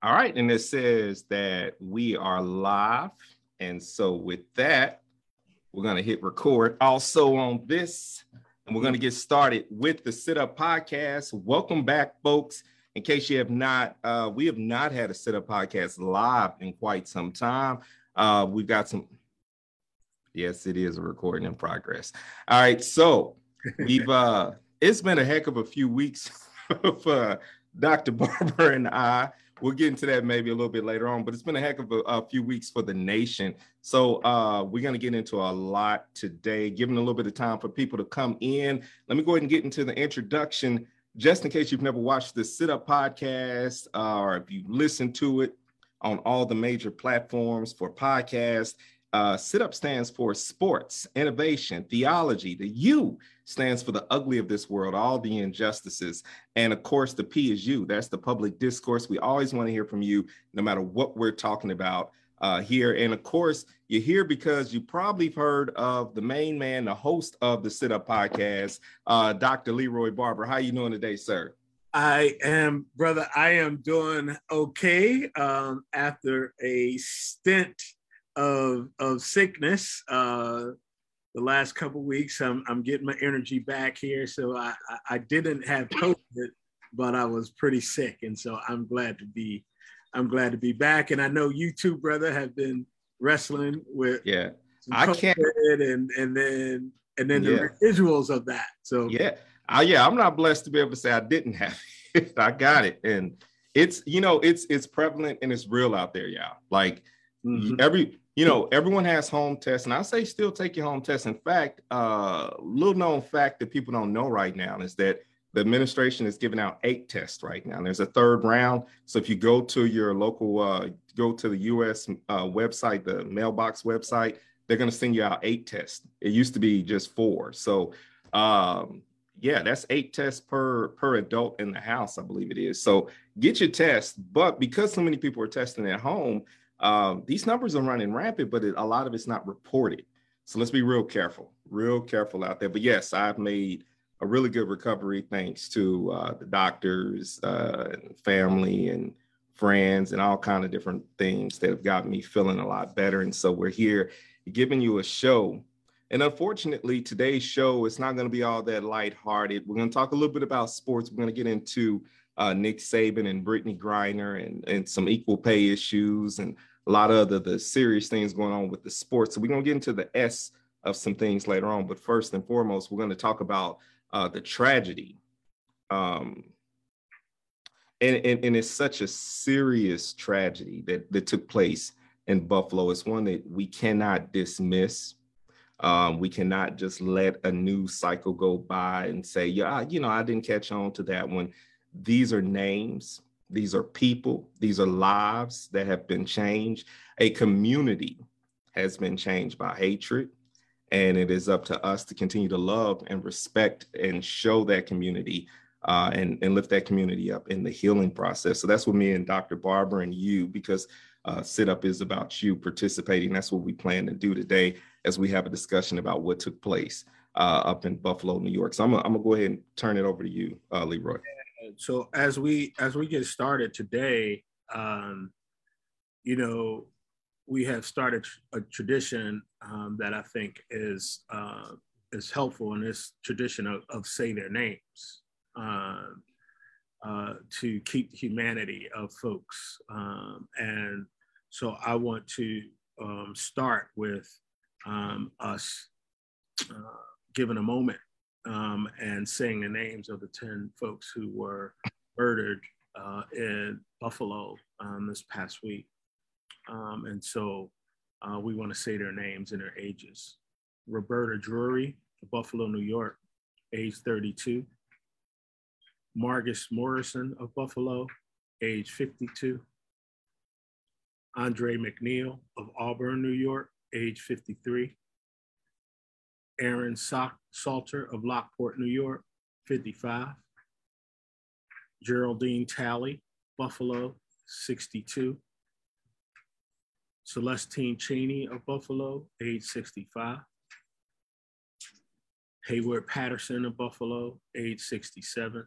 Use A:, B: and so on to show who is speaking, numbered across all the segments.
A: All right, and it says that we are live. And so with that, we're going to hit record also on this, and we're going to get started with the Sit Up Podcast. Welcome back, folks. In case you have not, uh, we have not had a Sit Up Podcast live in quite some time. Uh, we've got some, yes, it is a recording in progress. All right, so we've, uh, it's been a heck of a few weeks for Dr. Barber and I we'll get into that maybe a little bit later on, but it's been a heck of a, a few weeks for the nation. So uh, we're going to get into a lot today, giving a little bit of time for people to come in. Let me go ahead and get into the introduction, just in case you've never watched the Sit Up podcast uh, or if you listen to it on all the major platforms for podcasts. Uh, Sit Up stands for sports, innovation, theology. The U stands for the ugly of this world, all the injustices. And of course, the P is you. That's the public discourse. We always want to hear from you, no matter what we're talking about uh, here. And of course, you're here because you probably heard of the main man, the host of the Sit Up podcast, uh, Dr. Leroy Barber. How you doing today, sir?
B: I am, brother. I am doing okay um, after a stint of of sickness. Uh, the last couple weeks, I'm I'm getting my energy back here. So I I didn't have COVID, but I was pretty sick, and so I'm glad to be I'm glad to be back. And I know you too, brother, have been wrestling with
A: yeah. I can't
B: and and then and then yeah. the visuals of that. So
A: yeah, uh, yeah, I'm not blessed to be able to say I didn't have it. I got it, and it's you know it's it's prevalent and it's real out there, y'all. Like mm-hmm. every you know, everyone has home tests, and I say still take your home test. In fact, uh, little known fact that people don't know right now is that the administration is giving out eight tests right now. There's a third round. So if you go to your local, uh, go to the U.S. Uh, website, the mailbox website, they're going to send you out eight tests. It used to be just four. So um, yeah, that's eight tests per per adult in the house, I believe it is. So get your test. But because so many people are testing at home, um, these numbers are running rampant, but it, a lot of it's not reported. So let's be real careful, real careful out there. But yes, I've made a really good recovery thanks to uh, the doctors, uh, and family, and friends, and all kind of different things that have got me feeling a lot better. And so we're here giving you a show. And unfortunately, today's show is not going to be all that lighthearted. We're going to talk a little bit about sports. We're going to get into uh, Nick Saban and Brittney Griner and, and some equal pay issues and a lot of the, the serious things going on with the sports. So we're going to get into the S of some things later on. But first and foremost, we're going to talk about uh, the tragedy. Um, and, and, and it's such a serious tragedy that, that took place in Buffalo. It's one that we cannot dismiss. Um, we cannot just let a news cycle go by and say, yeah, you know, I didn't catch on to that one. These are names these are people, these are lives that have been changed. A community has been changed by hatred. And it is up to us to continue to love and respect and show that community uh, and, and lift that community up in the healing process. So that's what me and Dr. Barber and you, because uh, Sit Up is about you participating. That's what we plan to do today as we have a discussion about what took place uh, up in Buffalo, New York. So I'm going to go ahead and turn it over to you, uh, Leroy
B: so as we as we get started today, um, you know, we have started a tradition um, that I think is uh, is helpful in this tradition of, of say their names um, uh, to keep humanity of folks. Um, and so I want to um, start with um, us uh, giving a moment um, and saying the names of the 10 folks who were murdered uh, in Buffalo um, this past week. Um, and so uh, we want to say their names and their ages. Roberta Drury, of Buffalo, New York, age 32. Margus Morrison of Buffalo, age 52. Andre McNeil of Auburn, New York, age 53. Aaron Salter of Lockport, New York, 55. Geraldine Talley, Buffalo, 62. Celestine Chaney of Buffalo, age 65. Heyward Patterson of Buffalo, age 67.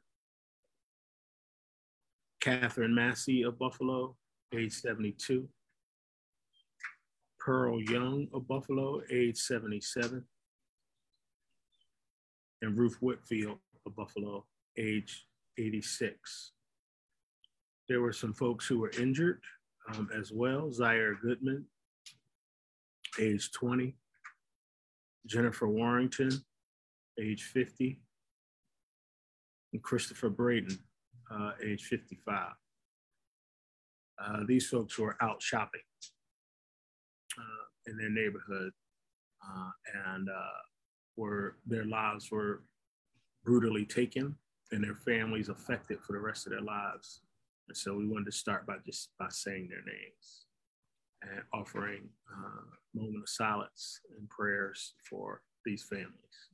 B: Katherine Massey of Buffalo, age 72. Pearl Young of Buffalo, age 77. And Ruth Whitfield of Buffalo, age 86. There were some folks who were injured um, as well. Zaire Goodman, age 20. Jennifer Warrington, age 50. And Christopher Braden, uh, age 55. Uh, these folks were out shopping uh, in their neighborhood uh, and uh, were their lives were brutally taken and their families affected for the rest of their lives. And so we wanted to start by just by saying their names and offering uh, a moment of silence and prayers for these families.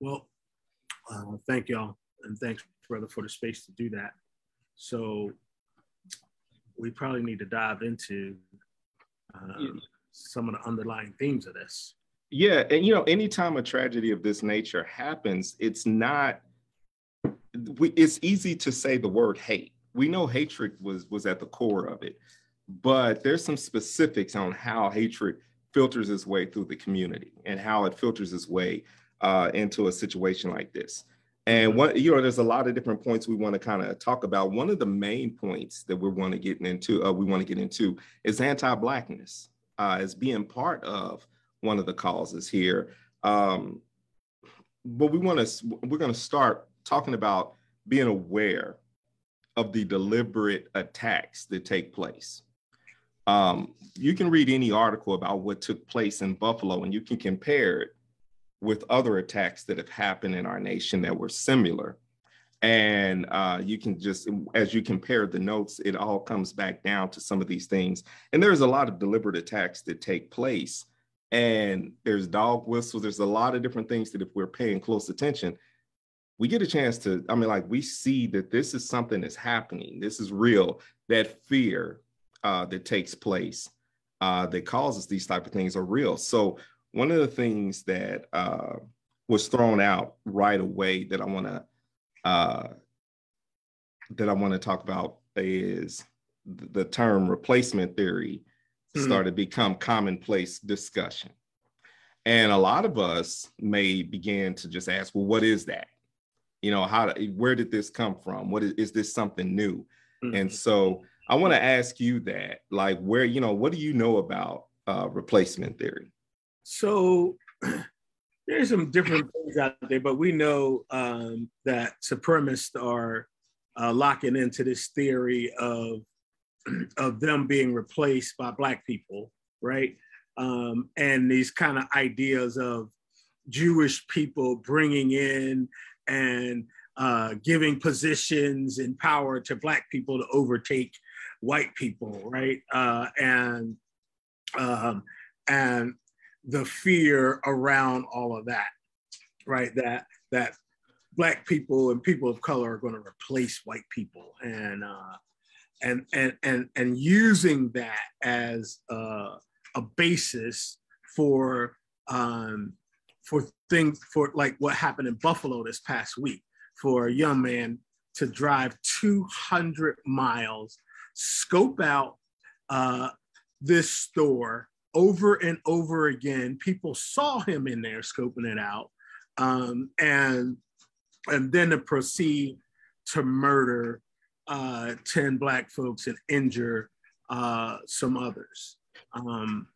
B: Well, uh, thank y'all, and thanks, brother, for the space to do that. So we probably need to dive into uh, some of the underlying themes of this.
A: Yeah, and you know, anytime a tragedy of this nature happens, it's not. We, it's easy to say the word hate. We know hatred was was at the core of it, but there's some specifics on how hatred filters its way through the community and how it filters its way uh, into a situation like this. And one, you know, there's a lot of different points we want to kind of talk about. One of the main points that we want to get into, uh, we want to get into, is anti-blackness uh, as being part of one of the causes here. Um, but we want to, we're going to start talking about being aware of the deliberate attacks that take place. Um, you can read any article about what took place in Buffalo, and you can compare it with other attacks that have happened in our nation that were similar. And uh, you can just, as you compare the notes, it all comes back down to some of these things. And there's a lot of deliberate attacks that take place. And there's dog whistles. There's a lot of different things that if we're paying close attention, we get a chance to, I mean, like we see that this is something that's happening. This is real. That fear uh, that takes place uh, that causes these type of things are real. So one of the things that uh, was thrown out right away that I want to uh, that I want to talk about is the term replacement theory mm-hmm. started to become commonplace discussion. And a lot of us may begin to just ask, well, what is that? You know, how where did this come from? What is, is this something new? Mm-hmm. And so I want to ask you that, like, where, you know, what do you know about uh, replacement theory?
B: So there's some different things out there, but we know um, that supremacists are uh, locking into this theory of of them being replaced by black people, right? Um, and these kind of ideas of Jewish people bringing in and uh, giving positions and power to black people to overtake white people, right? Uh, and um, and the fear around all of that, right? That that black people and people of color are going to replace white people, and uh, and and and and using that as uh, a basis for um, for things for like what happened in Buffalo this past week for a young man to drive 200 miles, scope out uh, this store over and over again. People saw him in there scoping it out, um, and and then to proceed to murder uh, ten black folks and injure uh, some others. Um,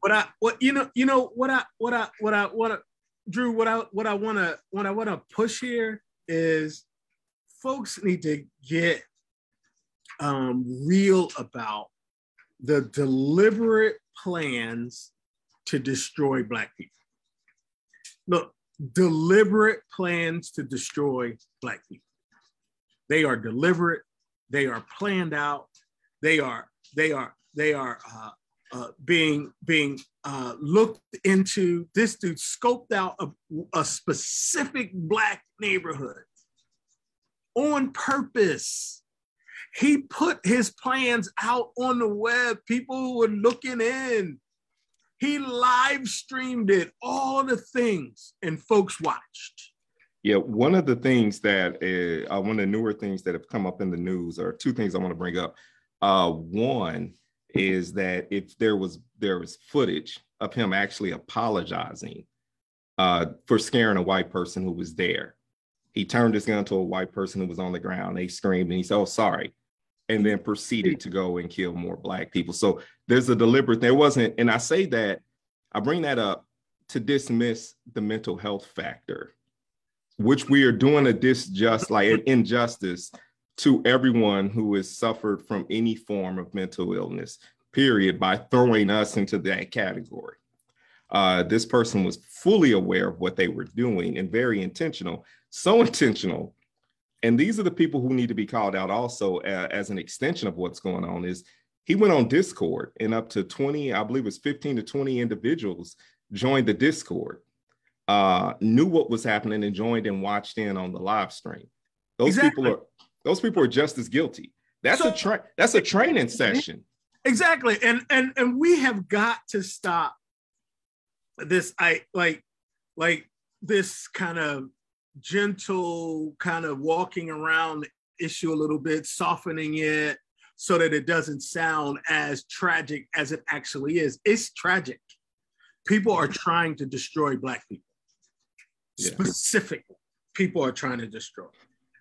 B: what I what you know you know what I what I what I what I, Drew what I what I want to what I want to push here is folks need to get um, real about the deliberate plans to destroy Black people. Look, deliberate plans to destroy Black people. They are deliberate. They are planned out. They are they are they are uh, uh, being being uh, looked into. This dude scoped out a, a specific black neighborhood on purpose. He put his plans out on the web. People were looking in. He live streamed it, all the things, and folks watched.
A: Yeah, one of the things that uh, one of the newer things that have come up in the news are two things I want to bring up. Uh, one is that if there was there was footage of him actually apologizing uh, for scaring a white person who was there. He turned his gun to a white person who was on the ground. They screamed and he said, "Oh, sorry," and then proceeded to go and kill more black people. So there's a deliberate. There wasn't, and I say that I bring that up to dismiss the mental health factor, which we are doing a disjust, like an injustice to everyone who has suffered from any form of mental illness, period, by throwing us into that category. Uh, this person was fully aware of what they were doing and very intentional, so intentional. And these are the people who need to be called out also uh, as an extension of what's going on is he went on Discord and up to 20, I believe it was 15 to 20 individuals joined the Discord, uh, knew what was happening and joined and watched in on the live stream. Those exactly. people are those people are just as guilty. That's so, a tra- that's a training session.
B: Exactly. And and and we have got to stop this I like like this kind of gentle kind of walking around the issue a little bit, softening it so that it doesn't sound as tragic as it actually is. It's tragic. People are trying to destroy black people. Yeah. Specifically, people are trying to destroy.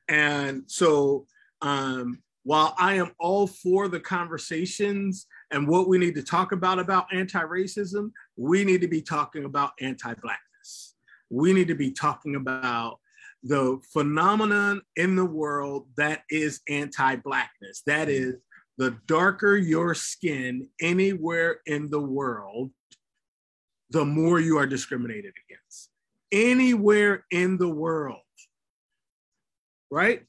B: And so, um, while I am all for the conversations and what we need to talk about about anti-racism, we need to be talking about anti-blackness. We need to be talking about the phenomenon in the world that is anti-blackness. That is the darker your skin anywhere in the world, the more you are discriminated against. Anywhere in the world right?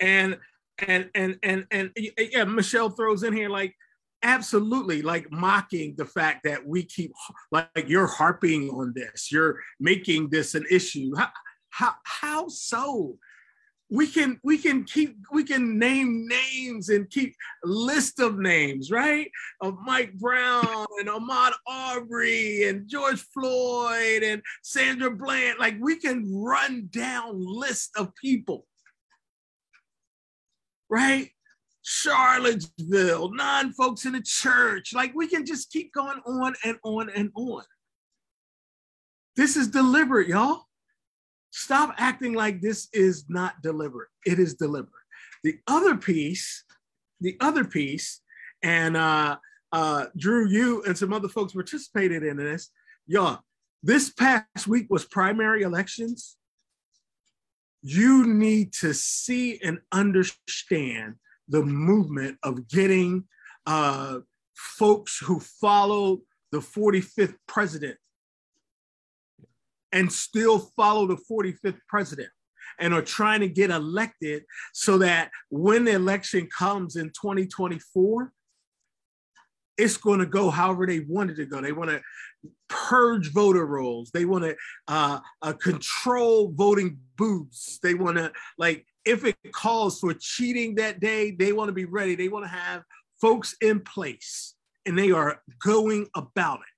B: And and and and and yeah, Michelle throws in here like absolutely like mocking the fact that we keep like you're harping on this, you're making this an issue. How how, how so? we can we can keep we can name names and keep list of names right? Of mike brown and ahmaud arbery and george floyd and sandra bland. Like we can run down list of people right? Charlottesville non folks in the church. Like we can just keep going on and on and on. This is deliberate y'all Stop acting like this is not deliberate. It is deliberate. The other piece, the other piece, and uh, uh, Drew, you and some other folks participated in this. Y'all, this past week was primary elections. You need to see and understand the movement of getting uh, folks who follow the 45th president and still follow the 45th president and are trying to get elected so that when the election comes in 2024, it's going to go however they want it to go. They want to purge voter rolls. They want to uh, uh, control voting booths. They want to, like, if it calls for cheating that day, they want to be ready. They want to have folks in place and they are going about it.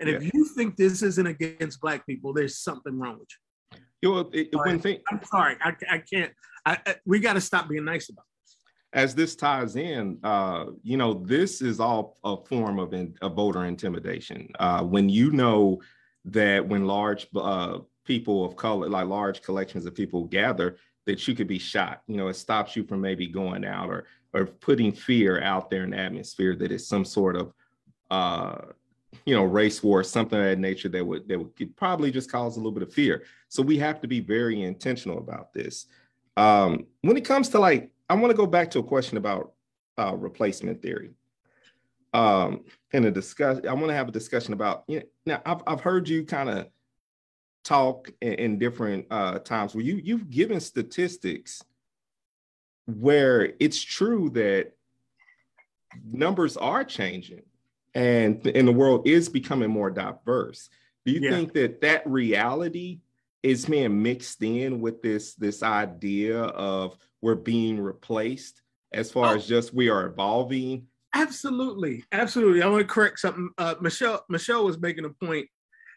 B: And yeah. if you think this isn't against black people, there's something wrong with you.
A: You know, it,
B: one thing. I'm sorry, I, I can't. I, I we got to stop being nice about. This.
A: As this ties in, uh, you know, this is all a form of in, a voter intimidation. Uh, when you know that when large uh, people of color, like large collections of people gather, that you could be shot. You know, it stops you from maybe going out or or putting fear out there in the atmosphere that it's some sort of uh, you know race war something of that nature that would that would probably just cause a little bit of fear. So we have to be very intentional about this. Um when it comes to like i want to go back to a question about uh replacement theory. Um in a discuss i want to have a discussion about you know, now i've, I've heard you kind of talk in, in different uh times where you you've given statistics where it's true that numbers are changing and and the world is becoming more diverse. Do you yeah. think that that reality is being mixed in with this this idea of we're being replaced as far oh. as just we are evolving.
B: Absolutely, absolutely. I want to correct something. Uh, Michelle Michelle was making a point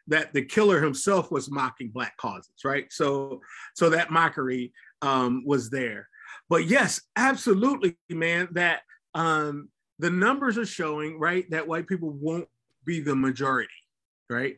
B: that the killer himself was mocking black causes, right? So so that mockery um, was there. But yes, absolutely, man. That um, the numbers are showing right that white people won't be the majority, right?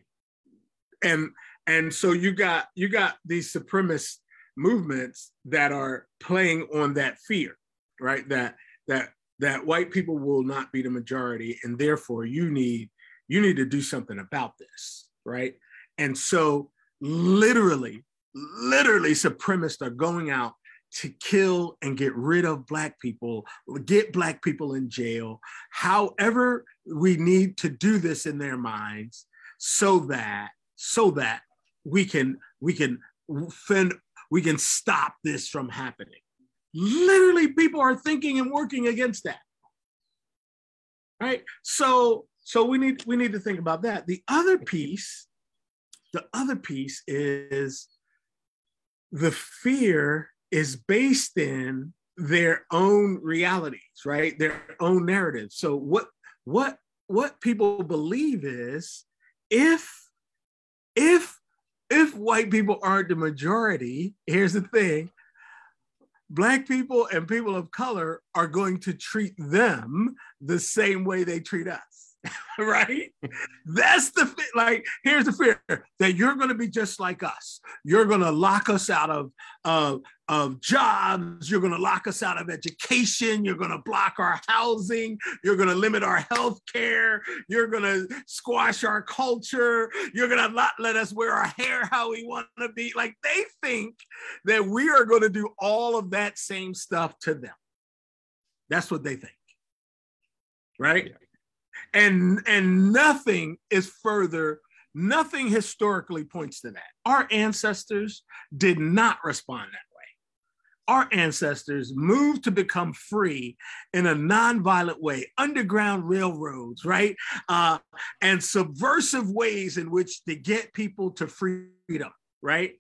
B: And and so you got you got these supremacist movements that are playing on that fear, right? That that that white people will not be the majority, and therefore you need you need to do something about this, right? And so literally, literally supremacists are going out to kill and get rid of black people, get black people in jail, however we need to do this in their minds so that so that we can we can fend we can stop this from happening. Literally, people are thinking and working against that. Right? So, so we need we need to think about that. The other piece, the other piece is the fear is based in their own realities, right? Their own narrative. So what what what people believe is if if if white people aren't the majority, here's the thing Black people and people of color are going to treat them the same way they treat us. right? That's the like. Here's the fear that you're going to be just like us. You're going to lock us out of of of jobs. You're going to lock us out of education. You're going to block our housing. You're going to limit our health care. You're going to squash our culture. You're going to not let us wear our hair how we want to be. Like they think that we are going to do all of that same stuff to them. That's what they think. Right? Yeah and and nothing is further nothing historically points to that our ancestors did not respond that way our ancestors moved to become free in a nonviolent way underground railroads right? Uh, and subversive ways in which to get people to freedom right?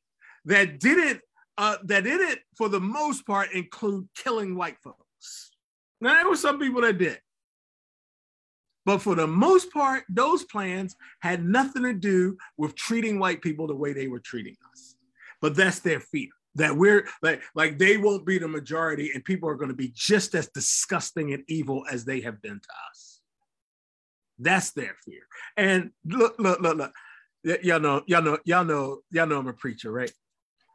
B: That didn't uh, that didn't for the most part include killing white folks. Now there were some people that did. But for the most part, those plans had nothing to do with treating white people the way they were treating us. But that's their fear that we're like, like they won't be the majority and people are going to be just as disgusting and evil as they have been to us. That's their fear. And look, look, look, look. Y- y'all know, y'all know, y'all know, y'all know I'm a preacher, right?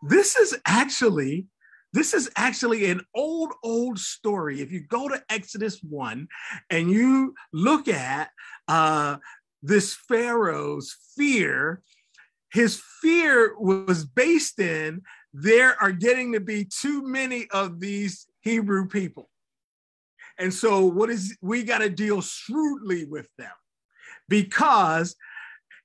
B: This is actually this is actually an old, old story. If you go to Exodus 1 and you look at uh, this Pharaoh's fear, his fear was based in there are getting to be too many of these Hebrew people. And so, what is we got to deal shrewdly with them because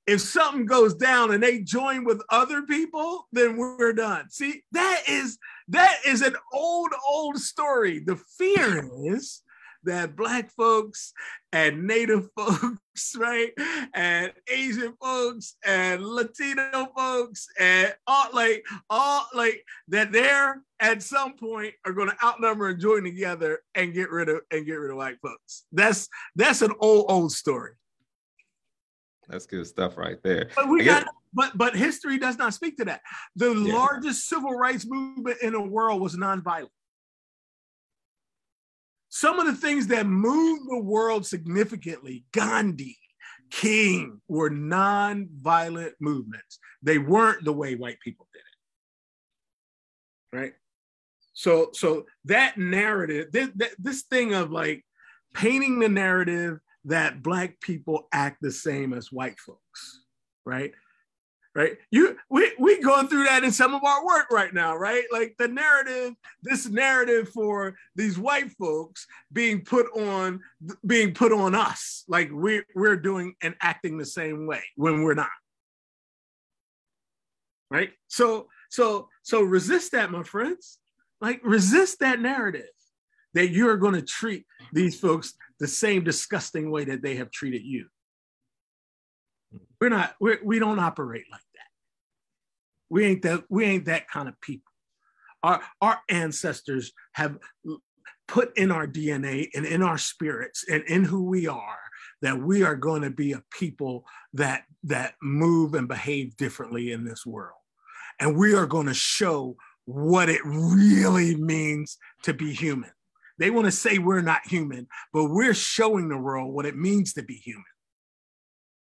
B: if something goes down and they join with other people, then we're done. See, that is that is an old, old story. The fear is that black folks and native folks, right? And Asian folks and Latino folks and all like all like that they're at some point are going to outnumber and join together and get rid of and get rid of white folks. That's that's an old old story.
A: That's good stuff right there.
B: But we got but but history does not speak to that. The yeah. largest civil rights movement in the world was nonviolent. Some of the things that moved the world significantly, Gandhi, King, were nonviolent movements. They weren't the way white people did it. Right? So so that narrative, this, this thing of like painting the narrative that black people act the same as white folks, right? Right? You we we going through that in some of our work right now, right? Like the narrative, this narrative for these white folks being put on being put on us, like we we're doing and acting the same way when we're not. Right? So so so resist that, my friends. Like resist that narrative that you're going to treat these folks the same disgusting way that they have treated you. We're not, we're, we don't operate like. We ain't that, we ain't that kind of people. Our, our ancestors have put in our DNA and in our spirits and in who we are that we are going to be a people that that move and behave differently in this world. And we are going to show what it really means to be human. They want to say we're not human, but we're showing the world what it means to be human.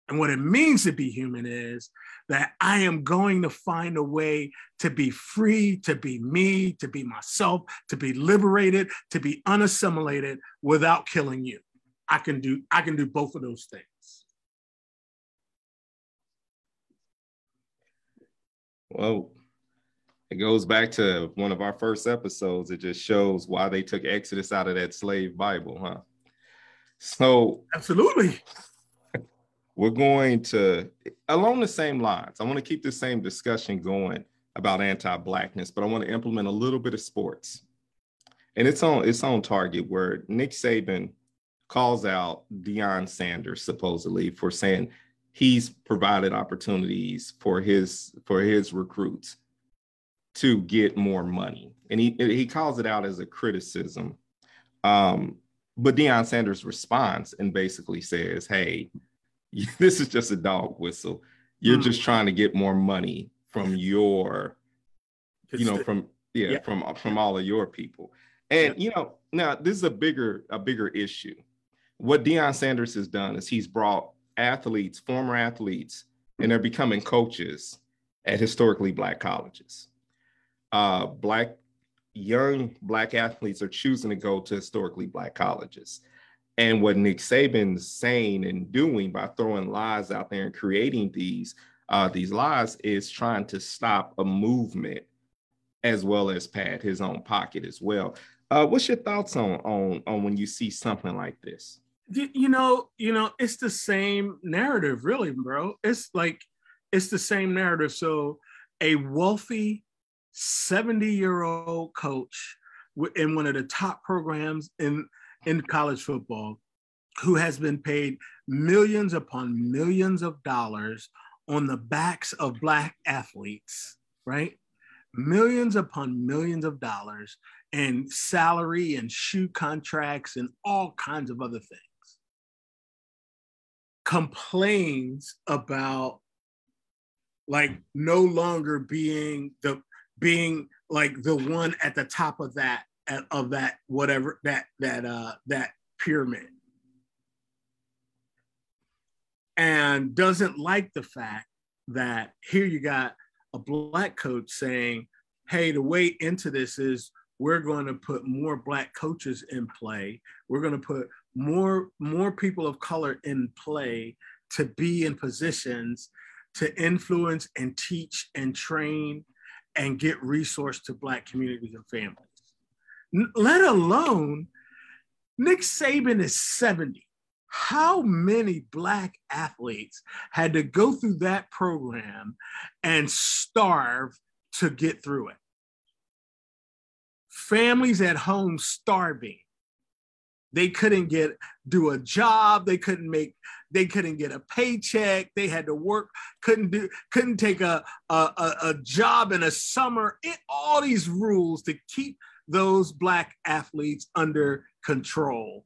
B: And what it means to be human is that I am going to find a way to be free, to be me, to be myself, to be liberated, to be unassimilated without killing you. I can do I can do both of those things.
A: Well, it goes back to one of our first episodes. It just shows why they took Exodus out of that slave Bible, huh? So
B: absolutely.
A: We're going to along the same lines. I want to keep the same discussion going about anti-blackness, but I want to implement a little bit of sports. And it's on it's on target where Nick Saban calls out Deion Sanders supposedly for saying he's provided opportunities for his for his recruits to get more money. And he he calls it out as a criticism. Um, but Deion Sanders responds and basically says, Hey, this is just a dog whistle. You're mm. just trying to get more money from your, you know, from yeah, yeah, from from all of your people. And yeah. you know, now this is a bigger a bigger issue. What Deion Sanders has done is he's brought athletes, former athletes, and they're becoming coaches at historically black colleges uh, black young black athletes are choosing to go to historically black colleges. And what Nick Saban's saying and doing by throwing lies out there and creating these uh, these lies is trying to stop a movement as well as pad his own pocket as well. Uh, what's your thoughts on on on when you see something like this?
B: You know, you know, it's the same narrative, really, bro. It's like it's the same narrative. So a wealthy 70 year old coach in one of the top programs in, in college football who has been paid millions upon millions of dollars on the backs of Black athletes, right? Millions upon millions of dollars and salary and shoe contracts and all kinds of other things. Complains about like no longer being the being like the one at the top of that of that whatever that that uh that pyramid and doesn't like the fact that here you got a black coach saying hey the way into this is we're going to put more black coaches in play we're going to put more more people of color in play to be in positions to influence and teach and train and get resource to Black communities and families. Let alone Nick Saban is 70. How many Black athletes had to go through that program and starve to get through it? Families at home starving they couldn't get do a job. They couldn't make. They couldn't get a paycheck. They had to work. Couldn't do. Couldn't take a a, a job in a summer. It, all these rules to keep those black athletes under control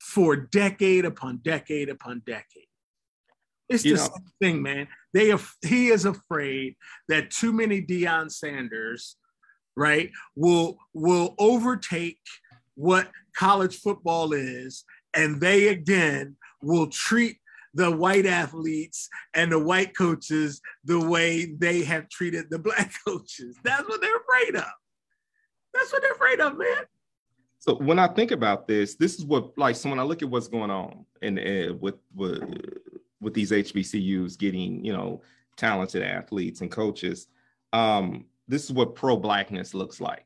B: for decade upon decade upon decade. It's you the know. same thing, man. They have, he is afraid that too many Deion Sanders right, will will overtake what college football is, and they again will treat the white athletes and the white coaches the way they have treated the black coaches. That's what they're afraid of. That's what they're afraid of, man.
A: So when I think about this, this is what like so when I look at what's going on and uh, with, with with these HBCUs getting you know talented athletes and coaches, um, this is what pro blackness looks like.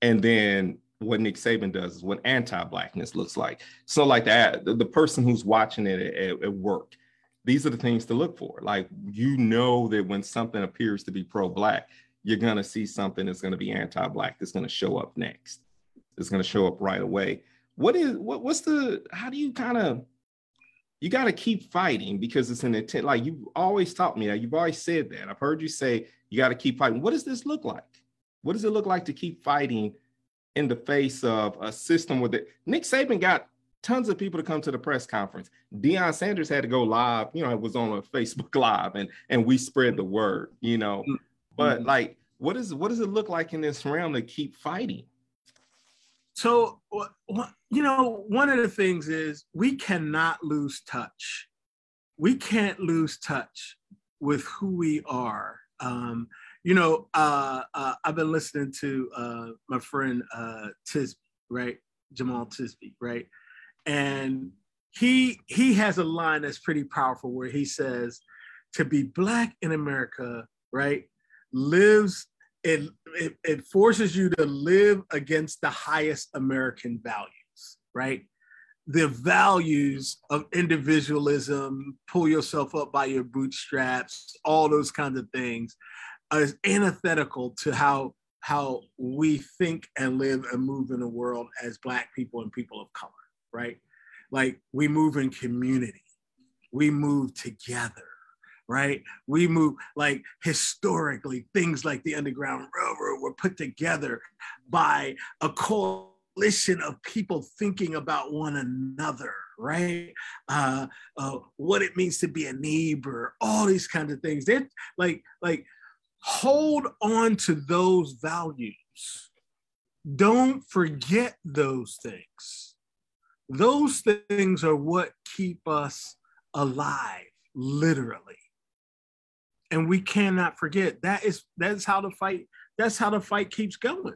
A: And then what Nick Saban does is what anti-blackness looks like. So like that, the, the person who's watching it at, at, work, these are the things to look for. Like you know that when something appears to be pro-black, you're gonna see something that's gonna be anti-black that's gonna show up next. It's gonna show up right away. What is what what's the how do you kind of you got to keep fighting because it's an intent. Like you've always taught me that. You've always said that. I've heard you say you got to keep fighting. What does this look like? What does it look like to keep fighting in the face of a system with it. Nick Saban got tons of people to come to the press conference. Deion Sanders had to go live, you know, it was on a Facebook Live and and we spread the word, you know. Mm-hmm. But like what is what does it look like in this realm to keep fighting?
B: So you know, one of the things is we cannot lose touch. We can't lose touch with who we are. Um, you know, uh, uh, I've been listening to uh, my friend uh, Tisby, right, Jemar Tisby, right, and he he has a line that's pretty powerful where he says, "To be black in America, right, lives it, it, it forces you to live against the highest American values, right? The values of individualism, pull yourself up by your bootstraps, all those kinds of things, uh, is antithetical to how how we think and live and move in the world as Black people and people of color, right? Like we move in community, we move together, right? We move like historically, things like the Underground Railroad were put together by a coalition of people thinking about one another, right? Uh, uh, what it means to be a neighbor, all these kinds of things. They're like, like, hold on to those values. Don't forget those things. Those things are what keep us alive, literally and we cannot forget that is that's how the fight that's how the fight keeps going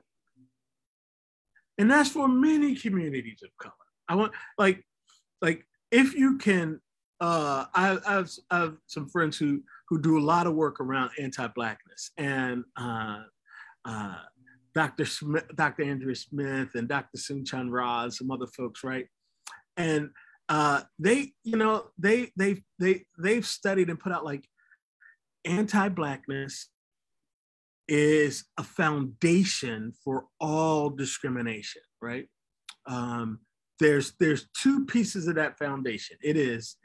B: and that's for many communities of color. I want like like if you can uh I, I, have, I have some friends who who do a lot of work around anti-blackness and uh uh dr smith dr andrea smith and dr Soong-Chan Rah some other folks right? And uh they you know they they they they've studied and put out like anti-blackness is a foundation for all discrimination, right? Um, there's there's two pieces of that foundation. It is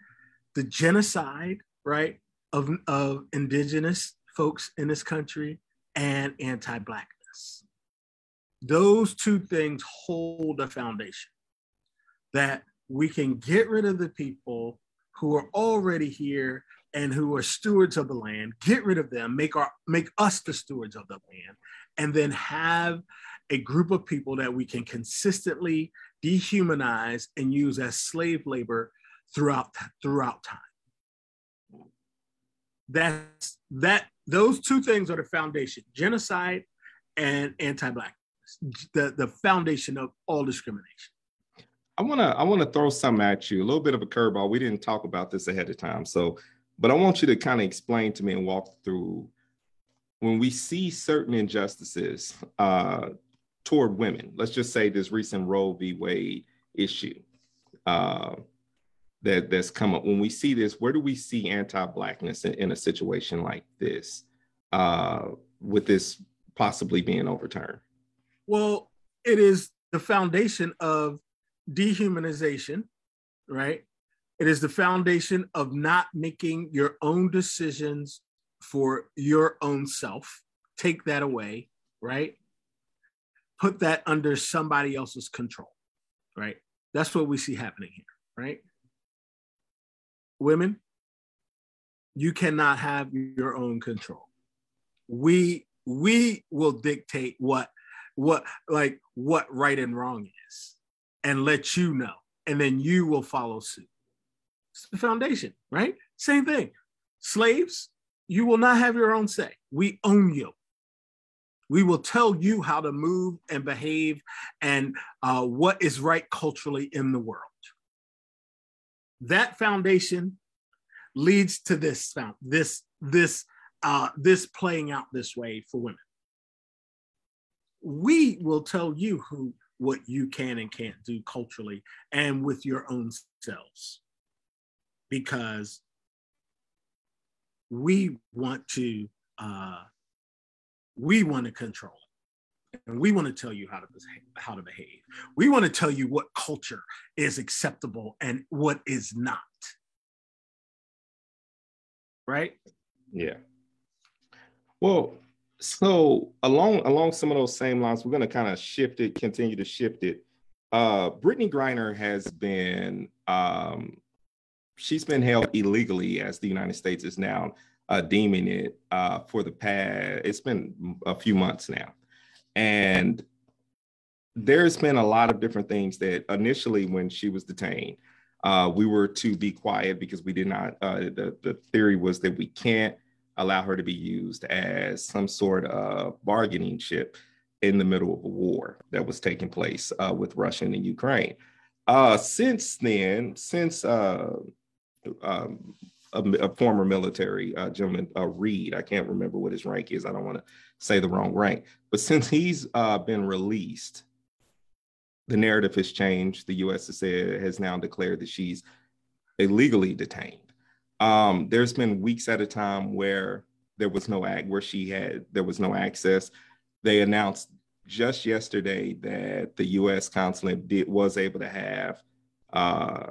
B: the genocide, right, of, of indigenous folks in this country and anti-blackness. Those two things hold a foundation that we can get rid of the people who are already here and who are stewards of the land, get rid of them, make our make us the stewards of the land, and then have a group of people that we can consistently dehumanize and use as slave labor throughout throughout time. That's that those two things are the foundation: genocide and anti-blackness, the, the foundation of all discrimination.
A: I want to I want to throw something at you, a little bit of a curveball. We didn't talk about this ahead of time, so but I want you to kind of explain to me and walk through when we see certain injustices uh, toward women. Let's just say this recent Roe v. Wade issue uh, that that's come up. When we see this, where do we see anti-blackness in, in a situation like this, uh, with this possibly being overturned?
B: Well, it is the foundation of dehumanization, right? It is the foundation of not making your own decisions for your own self. Take that away, right? Put that under somebody else's control, right? That's what we see happening here, right? Women, you cannot have your own control. We we will dictate what what like what right and wrong is and let you know and then you will follow suit it's the foundation, right? Same thing. Slaves, you will not have your own say. We own you. We will tell you how to move and behave and uh, what is right culturally in the world. That foundation leads to this this this uh, this playing out this way for women. We will tell you who what you can and can't do culturally and with your own selves because we want to uh, we want to control and we want to tell you how to behave, how to behave. We want to tell you what culture is acceptable and what is not. Right?
A: Yeah. Well, So along along some of those same lines, we're going to kind of shift it, continue to shift it. Uh, Brittney Griner has been um, she's been held illegally, as the United States is now uh, deeming it uh, for the past. It's been a few months now, and there's been a lot of different things that initially, when she was detained, uh, we were to be quiet because we did not. Uh, the the theory was that we can't allow her to be used as some sort of bargaining chip in the middle of a war that was taking place uh, with Russia and Ukraine. Uh, since then, since uh, um, a, a, former military uh, gentleman, uh, Reed, I can't remember what his rank is. I don't want to say the wrong rank, but since he's uh, been released, the narrative has changed. The U.S. has, said, has now declared that she's illegally detained. Um, there's been weeks at a time where there was no act where she had there was no access. They announced just yesterday that the U.S. consulate did was able to have uh,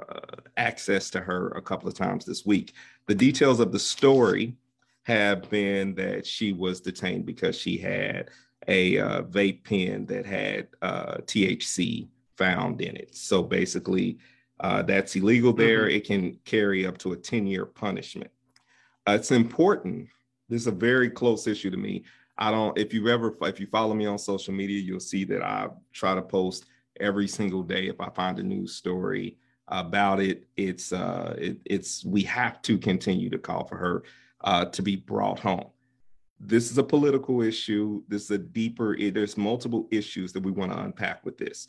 A: access to her a couple of times this week. The details of the story have been that she was detained because she had a uh, vape pen that had uh, THC found in it. So basically, uh, that's illegal there. Mm-hmm. It can carry up to a 10 year punishment. Uh, it's important. This is a very close issue to me. I don't, if you ever, if you follow me on social media, you'll see that I try to post every single day if I find a news story about it. It's, uh, it, it's, we have to continue to call for her uh, to be brought home. This is a political issue. This is a deeper, there's multiple issues that we want to unpack with this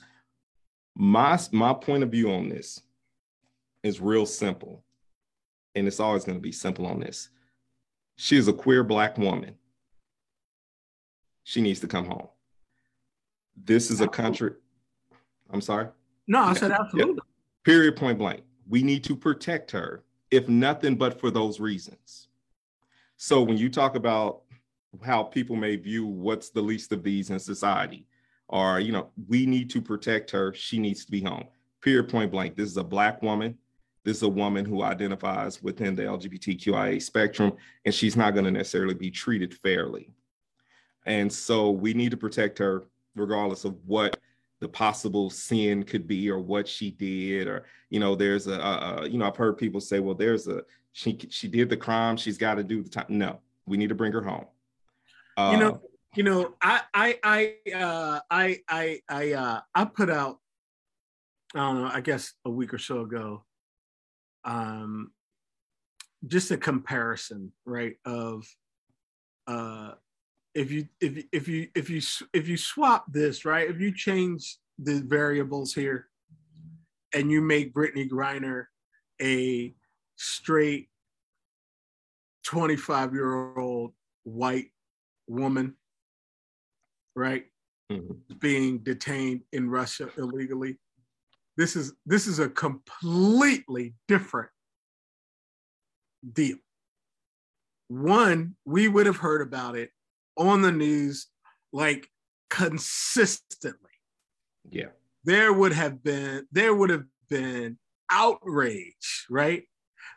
A: my my point of view on this is real simple and it's always going to be simple on this she is a queer black woman she needs to come home this is a country i'm sorry?
B: No i said absolutely. Yeah.
A: period point blank. We need to protect her if nothing but for those reasons. So when you talk about how people may view what's the least of these in society or you know we need to protect her she needs to be home. Period point blank. This is a black woman. This is a woman who identifies within the lgbtqia spectrum and she's not going to necessarily be treated fairly. And so we need to protect her regardless of what the possible sin could be or what she did or you know there's a, a, you know i've heard people say well there's a she she did the crime she's got to do the time no we need to bring her home
B: uh, you know you know, I I I uh, I I I uh, I put out I don't know, I guess a week or so ago, um, just a comparison, right? Of uh, if you if if you if you if you swap this, right? If you change the variables here, and you make Brittney Griner a straight 25 year old white woman right? Mm-hmm. Being detained in Russia illegally. This is this is a completely different deal. One, we would have heard about it on the news like consistently.
A: Yeah.
B: There would have been there would have been outrage, right?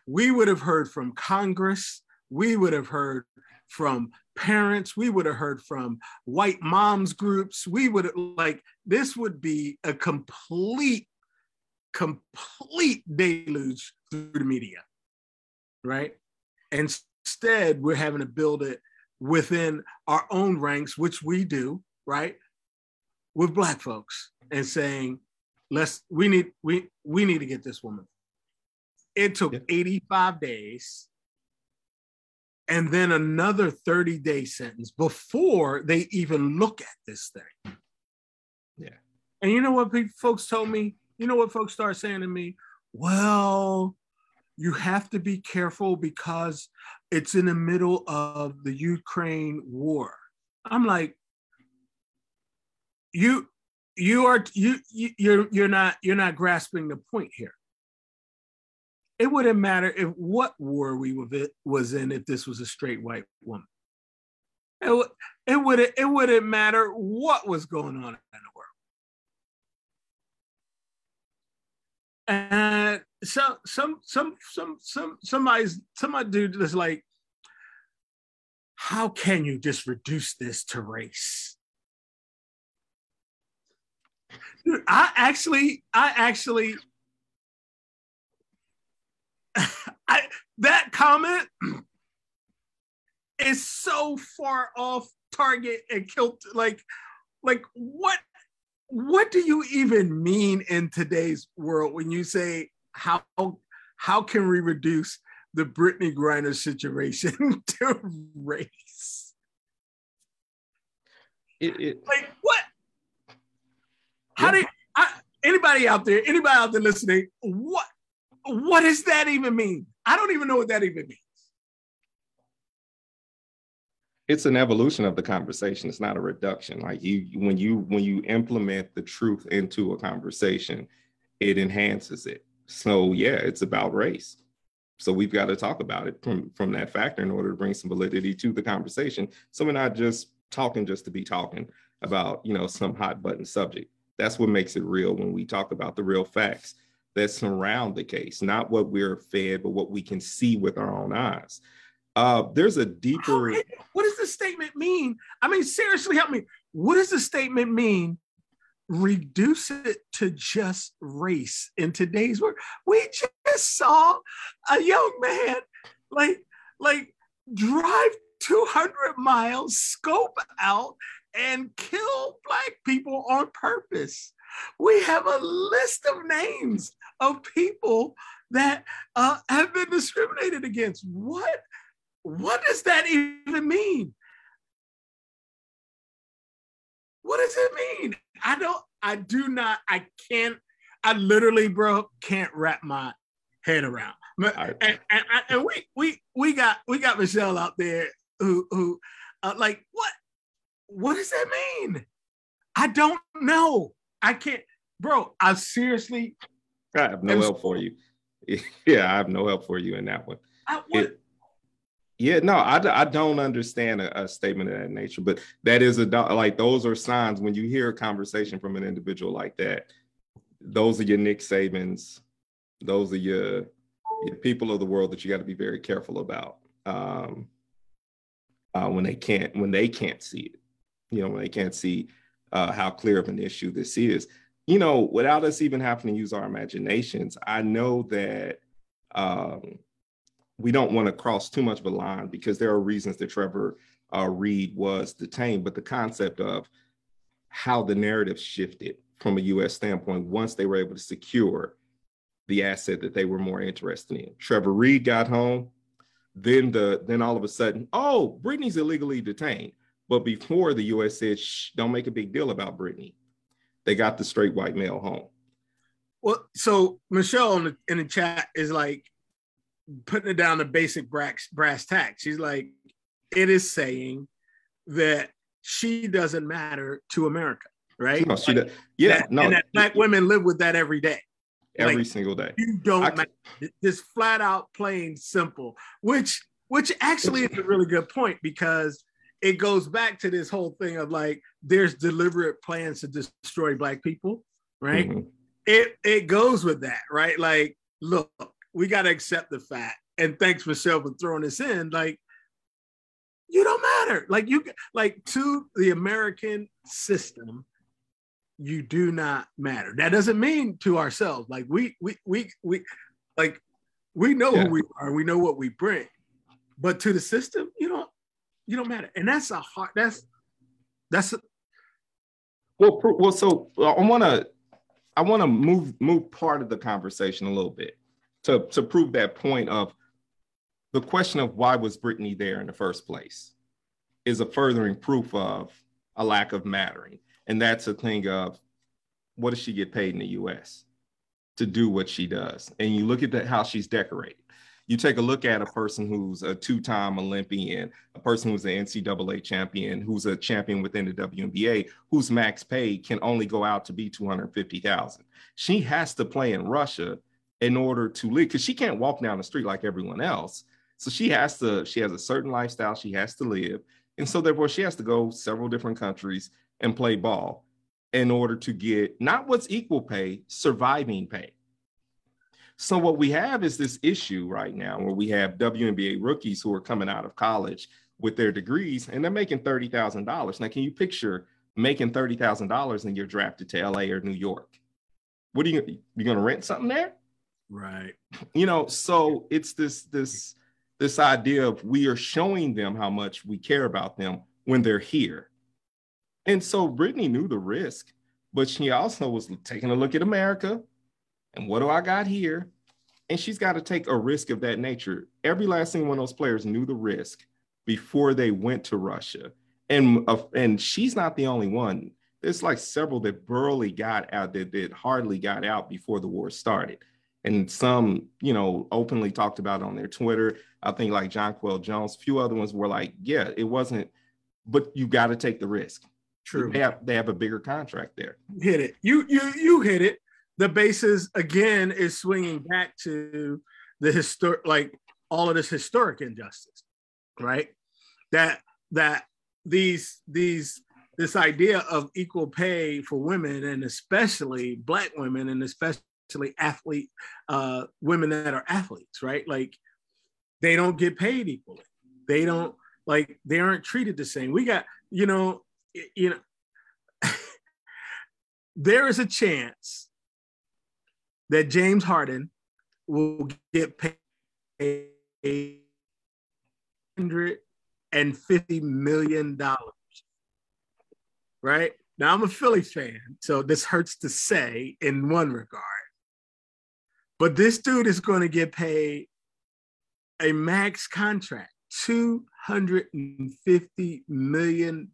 B: We would have heard from Congress, we would have heard from parents we would have heard from white moms groups we would like this would be a complete complete deluge through the media right and instead we're having to build it within our own ranks which we do right with black folks and saying let's we need we we need to get this woman it took 85 days and then another 30 day sentence before they even look at this thing.
A: Yeah.
B: And you know what people, folks told me? You know what folks start saying to me? Well, you have to be careful because it's in the middle of the Ukraine war. I'm like, you you are you, you you're you're not you're not grasping the point here it wouldn't matter if what war we was in if this was a straight white woman. It, would, it wouldn't it wouldn't matter what was going on in the world. And so some some some some somebody's somebody dude is like, how can you just reduce this to race? Dude, I actually, I actually, I that comment is so far off target and killed like like what what do you even mean in today's world when you say how how can we reduce the Brittney Griner situation to race?
A: It, it,
B: like what? How yeah. do I, anybody out there? Anybody out there listening? What what does that even mean? I don't even know what that even means.
A: It's an evolution of the conversation. It's not a reduction. Like you, when you when you implement the truth into a conversation, it enhances it. So yeah, it's about race. So we've got to talk about it from from that factor in order to bring some validity to the conversation. So we're not just talking just to be talking about you know some hot button subject. That's what makes it real when we talk about the real facts that surround the case, not what we're fed, but what we can see with our own eyes. Uh, there's a deeper.
B: what does the statement mean? I mean, seriously, help me. What does the statement mean? Reduce it to just race in today's world. We just saw a young man like like drive 200 miles, scope out, and kill black people on purpose. We have a list of names of people that uh, have been discriminated against. What? What does that even mean? What does it mean? I don't. I do not. I can't. I literally, bro, can't wrap my head around. And, and, and, we we we got we got Michelle out there who who uh, like what what does that mean? I don't know. I can't, bro. I seriously
A: I have no help for you. Yeah, I have no help for you in that one. I, it, yeah, no, I, I don't understand a, a, statement of that nature, but that is a like those are signs when you hear a conversation from an individual like that. Those are your Nick Sabans, those are your, your people of the world that you got to be very careful about um, uh, when they can't when they can't see it. You know, when they can't see uh, how clear of an issue this is you know, without us even having to use our imaginations, I know that um, we don't want to cross too much of a line because there are reasons that Trevor uh, Reed was detained, but the concept of how the narrative shifted from a U.S. standpoint once they were able to secure the asset that they were more interested in. Trevor Reed got home, then the then all of a sudden, oh, Brittney's illegally detained. But before the U.S. said, Shh, don't make a big deal about Brittney, they got the straight white male home.
B: Well, so Michelle in the, in the chat is like putting it down to basic brass, brass tacks. She's like, it is saying that she doesn't matter to America, right?
A: No, she like, does. Yeah,
B: that,
A: no.
B: And that black women live with that every day.
A: Every like, single day.
B: You don't matter. Just flat out plain simple, which which actually is a really good point because it goes back to this whole thing of like there's deliberate plans to destroy black people, right? Mm-hmm. It it goes with that, right? Like, look, we got to accept the fact. And thanks, Michelle, for throwing this in. Like, you don't matter. Like you like to the American system, you do not matter. That doesn't mean to ourselves. Like we we we we like we know yeah. who we are, we know what we bring. But to the system, you don't you don't matter. And that's a hard that's that's a,
A: well well so uh, I want to I want to move move part of the conversation a little bit to to prove that point of the question of why was Brittney there in the first place is a furthering proof of a lack of mattering. And that's a thing of what does she get paid in the US to do what she does? And you look at how she's decorated you take a look at a person who's a two-time Olympian, a person who's an NCAA champion, who's a champion within the WNBA, whose max pay can only go out to be 250,000. She has to play in Russia in order to live because she can't walk down the street like everyone else. So she has to, she has a certain lifestyle she has to live. And so therefore she has to go several different countries and play ball in order to get not what's equal pay, surviving pay. So what we have is this issue right now where we have WNBA rookies who are coming out of college with their degrees and they're making $30,000. Now, can you picture making $30,000 and you're drafted to LA or New York? What are you, you going to rent something there?
B: Right.
A: You know, so it's this, this, this idea of we are showing them how much we care about them when they're here. And so Brittney knew the risk, but she also was taking a look at America and what do I got here? And she's got to take a risk of that nature. Every last single one of those players knew the risk before they went to Russia. And, uh, and she's not the only one. There's like several that barely got out, that, that hardly got out before the war started. And some, you know, openly talked about on their Twitter. I think like Jonquel Jones, a few other ones were like, yeah, it wasn't, but you got to take the risk.
B: True.
A: They have, they have a bigger contract there.
B: Hit it. You you you hit it. The basis again is swinging back to the historic, like all of this historic injustice, right? That that these these this idea of equal pay for women and especially black women and especially athlete uh, women that are athletes, right? Like they don't get paid equally. They don't like they aren't treated the same. We got you know you know, there is a chance that James Harden will get paid hundred and fifty million dollars. Right now, I'm a Philly fan, so this hurts to say in one regard, but this dude is going to get paid a max contract, two $150 million.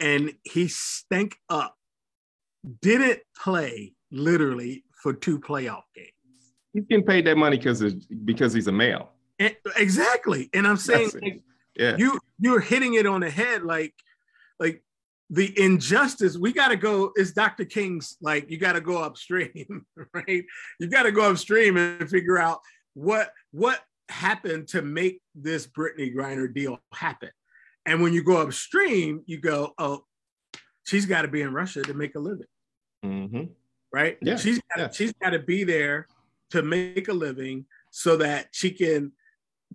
B: And he stank up, didn't play literally for two playoff games.
A: He's getting paid that money because because he's a male.
B: And, exactly. And I'm saying like, yeah. you you're hitting it on the head like like the injustice we got to go is dr king's like you got to go upstream right you got to go upstream and figure out what what happened to make this Brittney Griner deal happen. And when you go upstream, you go, oh, she's got to be in Russia to make a living.
A: Mm-hmm.
B: Right?
A: Yeah.
B: She's got
A: yeah.
B: she's got to be there to make a living so that she can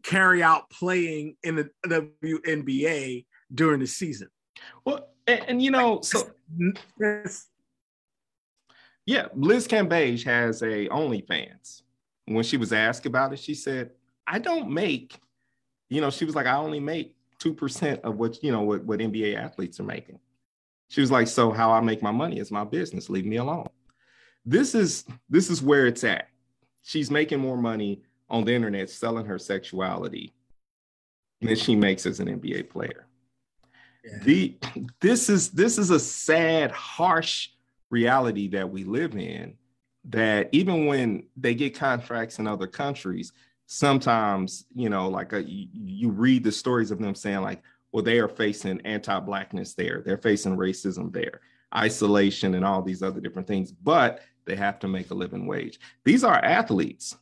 B: carry out playing in the WNBA during the season.
A: Well, and, and you know, so yeah, Liz Cambage has a OnlyFans. When she was asked about it, she said, I don't make, you know, she was like, I only make 2% of what, you know, what, what NBA athletes are making. She was like, so how I make my money is my business. Leave me alone. This is this is where it's at. She's making more money on the internet selling her sexuality than she makes as an NBA player. The this is this is a sad, harsh reality that we live in. That even when they get contracts in other countries, sometimes you know like a, uh, you read the stories of them saying like well they are facing anti-blackness there they're facing racism there isolation and all these other different things but they have to make a living wage these are athletes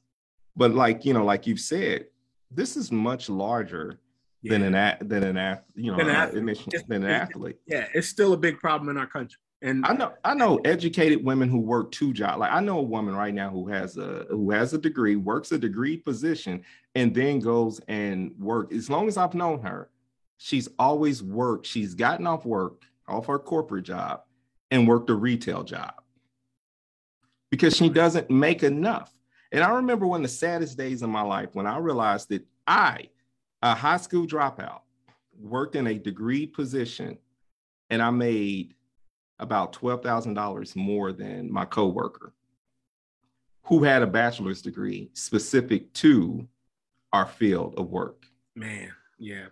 A: but like you know like you've said this is much larger yeah. than an than an ath, you know than an uh, athlete. than an athlete
B: yeah it's still a big problem in our country and
A: I know I know educated women who work two jobs. Like I know a woman right now who has a who has a degree, works a degree position, and then goes and work. As long as I've known her, she's always worked. She's gotten off work, off her corporate job, and worked a retail job because she doesn't make enough. And I remember one of the saddest days in my life when I realized that I, a high school dropout, worked in a degree position, and I made about $12,000 more than my coworker who had a bachelor's degree specific to our field of work.
B: Man, yeah.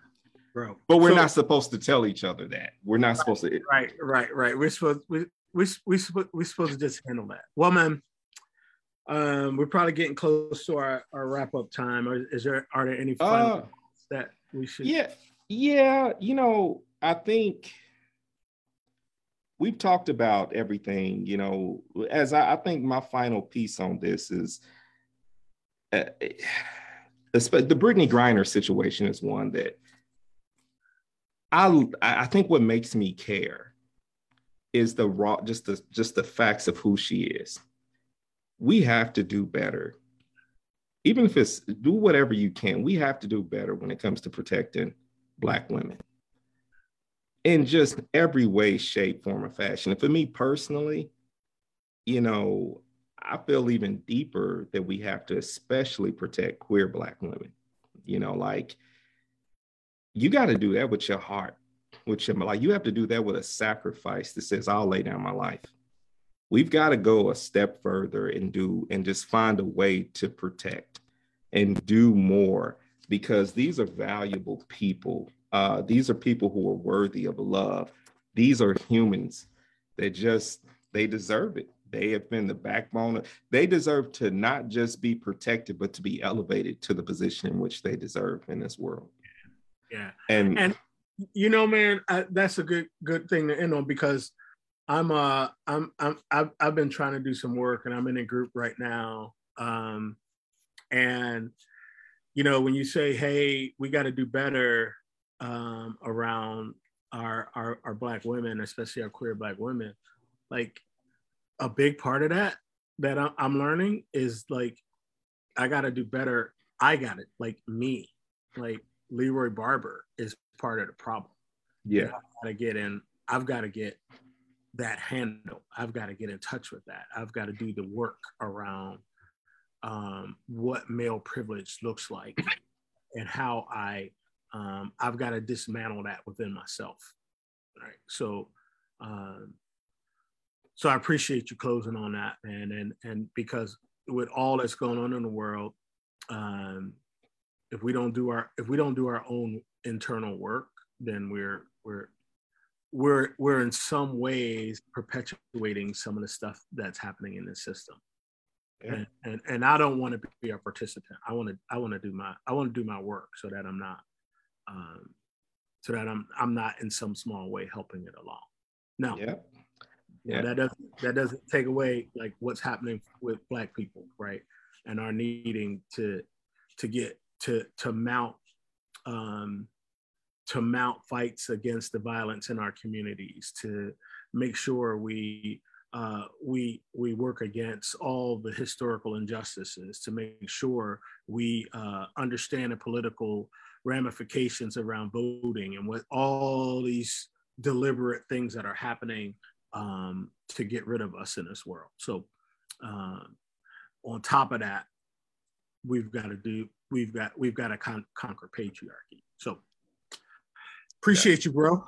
B: Bro.
A: But we're so, not supposed to tell each other that. We're not
B: right,
A: supposed to
B: Right, right, right. We're supposed we we we we're supposed to just handle that. Well, man, um, we're probably getting close to our, our wrap up time. Is there are there any final uh, that we should
A: Yeah, yeah, you know, I think we've talked about everything, you know, as I, I think my final piece on this is uh, the Brittney Griner situation is one that I I think what makes me care is the raw just the just the facts of who she is. We have to do better. Even if it's do whatever you can, we have to do better when it comes to protecting Black women in just every way, shape, form, or fashion. And for me personally, you know, I feel even deeper that we have to especially protect queer Black women. You know, like you got to do that with your heart, with your like you have to do that with a sacrifice that says, I'll lay down my life. We've got to go a step further and do and just find a way to protect and do more because these are valuable people. Uh, these are people who are worthy of love. These are humans that just they deserve it. They have been the backbone. Of, they deserve to not just be protected, but to be elevated to the position in which they deserve in this world.
B: Yeah, and and you know, man, I, that's a good good thing to end on because I'm uh I'm I'm I've, I've been trying to do some work and I'm in a group right now. Um, and you know, when you say, "Hey, we got to do better um, around our, our our black women, especially our queer black women," like a big part of that that I'm learning is like I got to do better. I got it, like me, like Leroy Barber is part of the problem.
A: Yeah,
B: I got to get in. I've got to get that handle. I've got to get in touch with that. I've got to do the work around um, what male privilege looks like and how I um, I've got to dismantle that within myself. Right. So um, so I appreciate you closing on that, man. And and because with all that's going on in the world, um, if we don't do our if we don't do our own internal work, then we're we're we're we're in some ways perpetuating some of the stuff that's happening in the system. Yeah. And, and and I don't want to be a participant. I want to I want to do my I want to do my work so that I'm not um, so that I'm I'm not in some small way helping it along. Now,
A: yeah.
B: Yeah. that doesn't that doesn't take away like what's happening with black people, right? And our needing to to get to to mount um to mount fights against the violence in our communities, to make sure we uh, we we work against all the historical injustices, to make sure we uh, understand the political ramifications around voting and what all these deliberate things that are happening um, to get rid of us in this world. So, um, on top of that, we've got to do we've got we've got to con- conquer patriarchy. So, appreciate you, bro.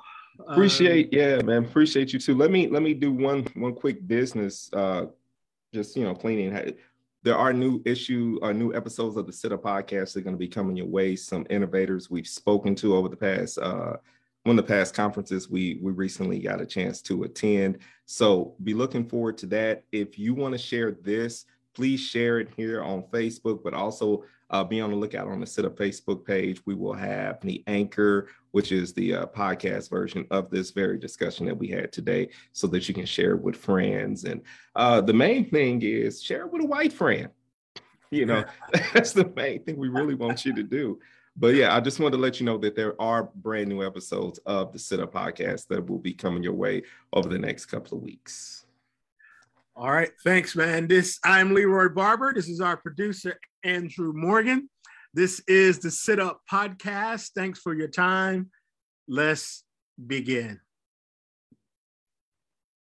A: Appreciate, um, yeah, man. Appreciate you too. Let me let me do one one quick business. Uh, just you know, cleaning. There are new issue, uh, new episodes of the Sit Up podcast that are going to be coming your way. Some innovators we've spoken to over the past uh, one of the past conferences we we recently got a chance to attend. So be looking forward to that. If you want to share this, please share it here on Facebook, but also uh, be on the lookout on the Sit Up Facebook page. We will have the anchor, which is the uh, podcast version of this very discussion that we had today, so that you can share it with friends. And uh, the main thing is share it with a white friend. You know, that's the main thing we really want you to do but yeah, I just wanted to let you know that there are brand new episodes of the Sit Up Podcast that will be coming your way over the next couple of weeks.
B: All right, thanks, man. This I'm Leroy Barber. This is our producer Andrew Morgan. This is the Sit Up Podcast. Thanks for your time. Let's begin.